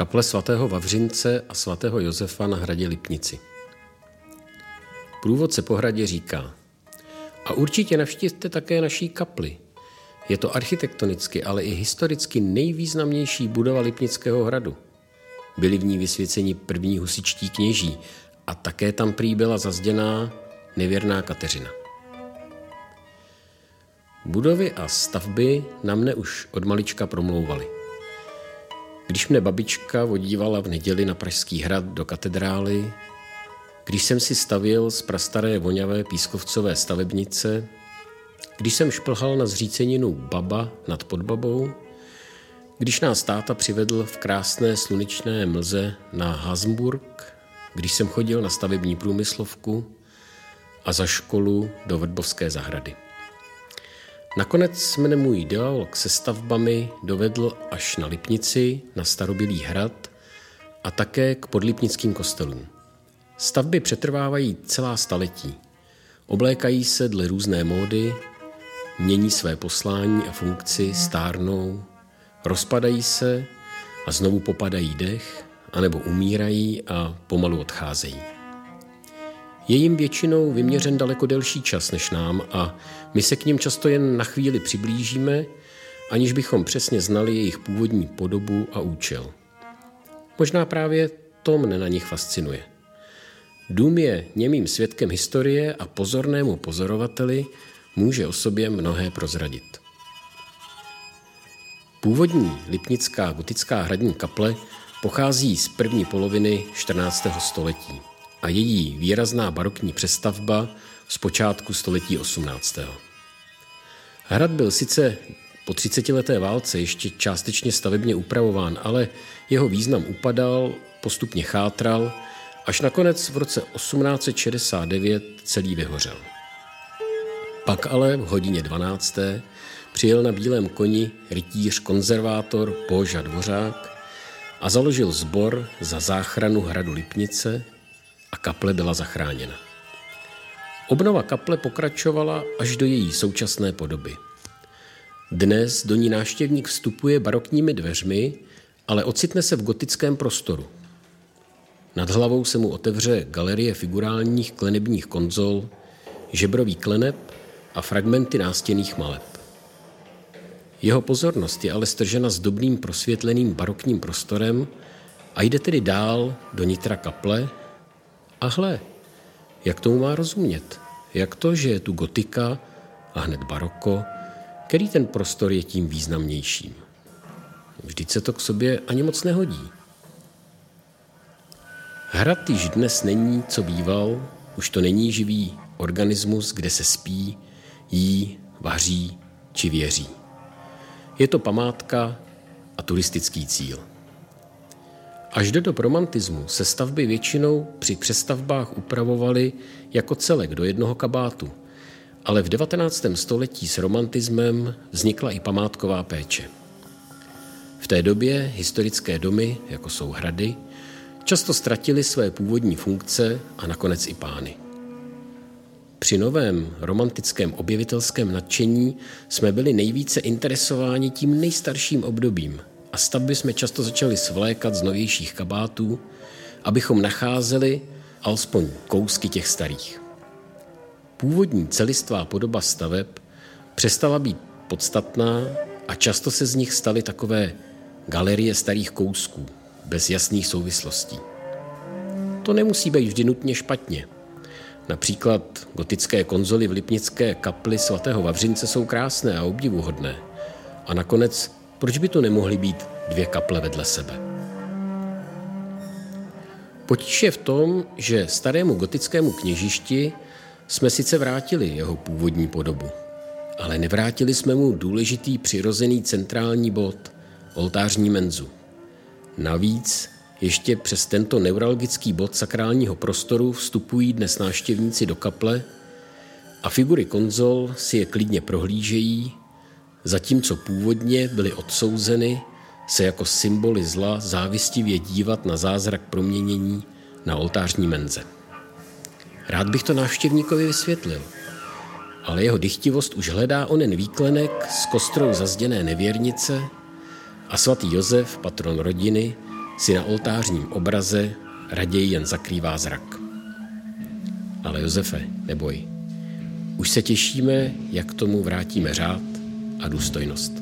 kaple svatého Vavřince a svatého Josefa na hradě Lipnici. Průvodce po hradě říká, a určitě navštivte také naší kapli. Je to architektonicky, ale i historicky nejvýznamnější budova Lipnického hradu. Byli v ní vysvěceni první husičtí kněží a také tam prý byla zazděná nevěrná Kateřina. Budovy a stavby na mne už od malička promlouvaly. Když mne babička vodívala v neděli na Pražský hrad do katedrály, když jsem si stavil z prastaré voňavé pískovcové stavebnice, když jsem šplhal na zříceninu Baba nad Podbabou, když nás táta přivedl v krásné slunečné mlze na Hasburg, když jsem chodil na stavební průmyslovku a za školu do Vrbovské zahrady. Nakonec mne můj dialog se stavbami dovedl až na Lipnici, na Starobylý hrad a také k podlipnickým kostelům. Stavby přetrvávají celá staletí. Oblékají se dle různé módy, mění své poslání a funkci, stárnou, rozpadají se a znovu popadají dech, anebo umírají a pomalu odcházejí. Je jim většinou vyměřen daleko delší čas než nám a my se k ním často jen na chvíli přiblížíme, aniž bychom přesně znali jejich původní podobu a účel. Možná právě to mne na nich fascinuje. Dům je němým svědkem historie a pozornému pozorovateli může o sobě mnohé prozradit. Původní lipnická gotická hradní kaple pochází z první poloviny 14. století a její výrazná barokní přestavba z počátku století 18. Hrad byl sice po 30-leté válce ještě částečně stavebně upravován, ale jeho význam upadal, postupně chátral, až nakonec v roce 1869 celý vyhořel. Pak ale v hodině 12. přijel na bílém koni rytíř konzervátor Boža Dvořák a založil sbor za záchranu hradu Lipnice a kaple byla zachráněna. Obnova kaple pokračovala až do její současné podoby. Dnes do ní návštěvník vstupuje barokními dveřmi, ale ocitne se v gotickém prostoru. Nad hlavou se mu otevře galerie figurálních klenebních konzol, žebrový kleneb a fragmenty nástěných maleb. Jeho pozornost je ale stržena dobrým prosvětleným barokním prostorem a jde tedy dál do nitra kaple a hle, jak tomu má rozumět? Jak to, že je tu gotika a hned baroko, který ten prostor je tím významnějším? Vždyť se to k sobě ani moc nehodí. Hrad již dnes není, co býval, už to není živý organismus, kde se spí, jí, vaří či věří. Je to památka a turistický cíl. Až do dob romantismu se stavby většinou při přestavbách upravovaly jako celek do jednoho kabátu, ale v 19. století s romantismem vznikla i památková péče. V té době historické domy, jako jsou hrady, často ztratily své původní funkce a nakonec i pány. Při novém romantickém objevitelském nadšení jsme byli nejvíce interesováni tím nejstarším obdobím a stavby jsme často začali svlékat z novějších kabátů, abychom nacházeli alespoň kousky těch starých. Původní celistvá podoba staveb přestala být podstatná a často se z nich staly takové galerie starých kousků, bez jasných souvislostí. To nemusí být vždy nutně špatně – Například gotické konzoly v Lipnické kapli svatého Vavřince jsou krásné a obdivuhodné. A nakonec, proč by to nemohly být dvě kaple vedle sebe? Potíž je v tom, že starému gotickému kněžišti jsme sice vrátili jeho původní podobu, ale nevrátili jsme mu důležitý přirozený centrální bod, oltářní menzu. Navíc ještě přes tento neuralgický bod sakrálního prostoru vstupují dnes návštěvníci do kaple a figury konzol si je klidně prohlížejí, zatímco původně byly odsouzeny se jako symboly zla závistivě dívat na zázrak proměnění na oltářní menze. Rád bych to návštěvníkovi vysvětlil, ale jeho dychtivost už hledá onen výklenek z kostrou zazděné nevěrnice a svatý Josef, patron rodiny, si na oltářním obraze raději jen zakrývá zrak. Ale Josefe, neboj. Už se těšíme, jak tomu vrátíme řád a důstojnost.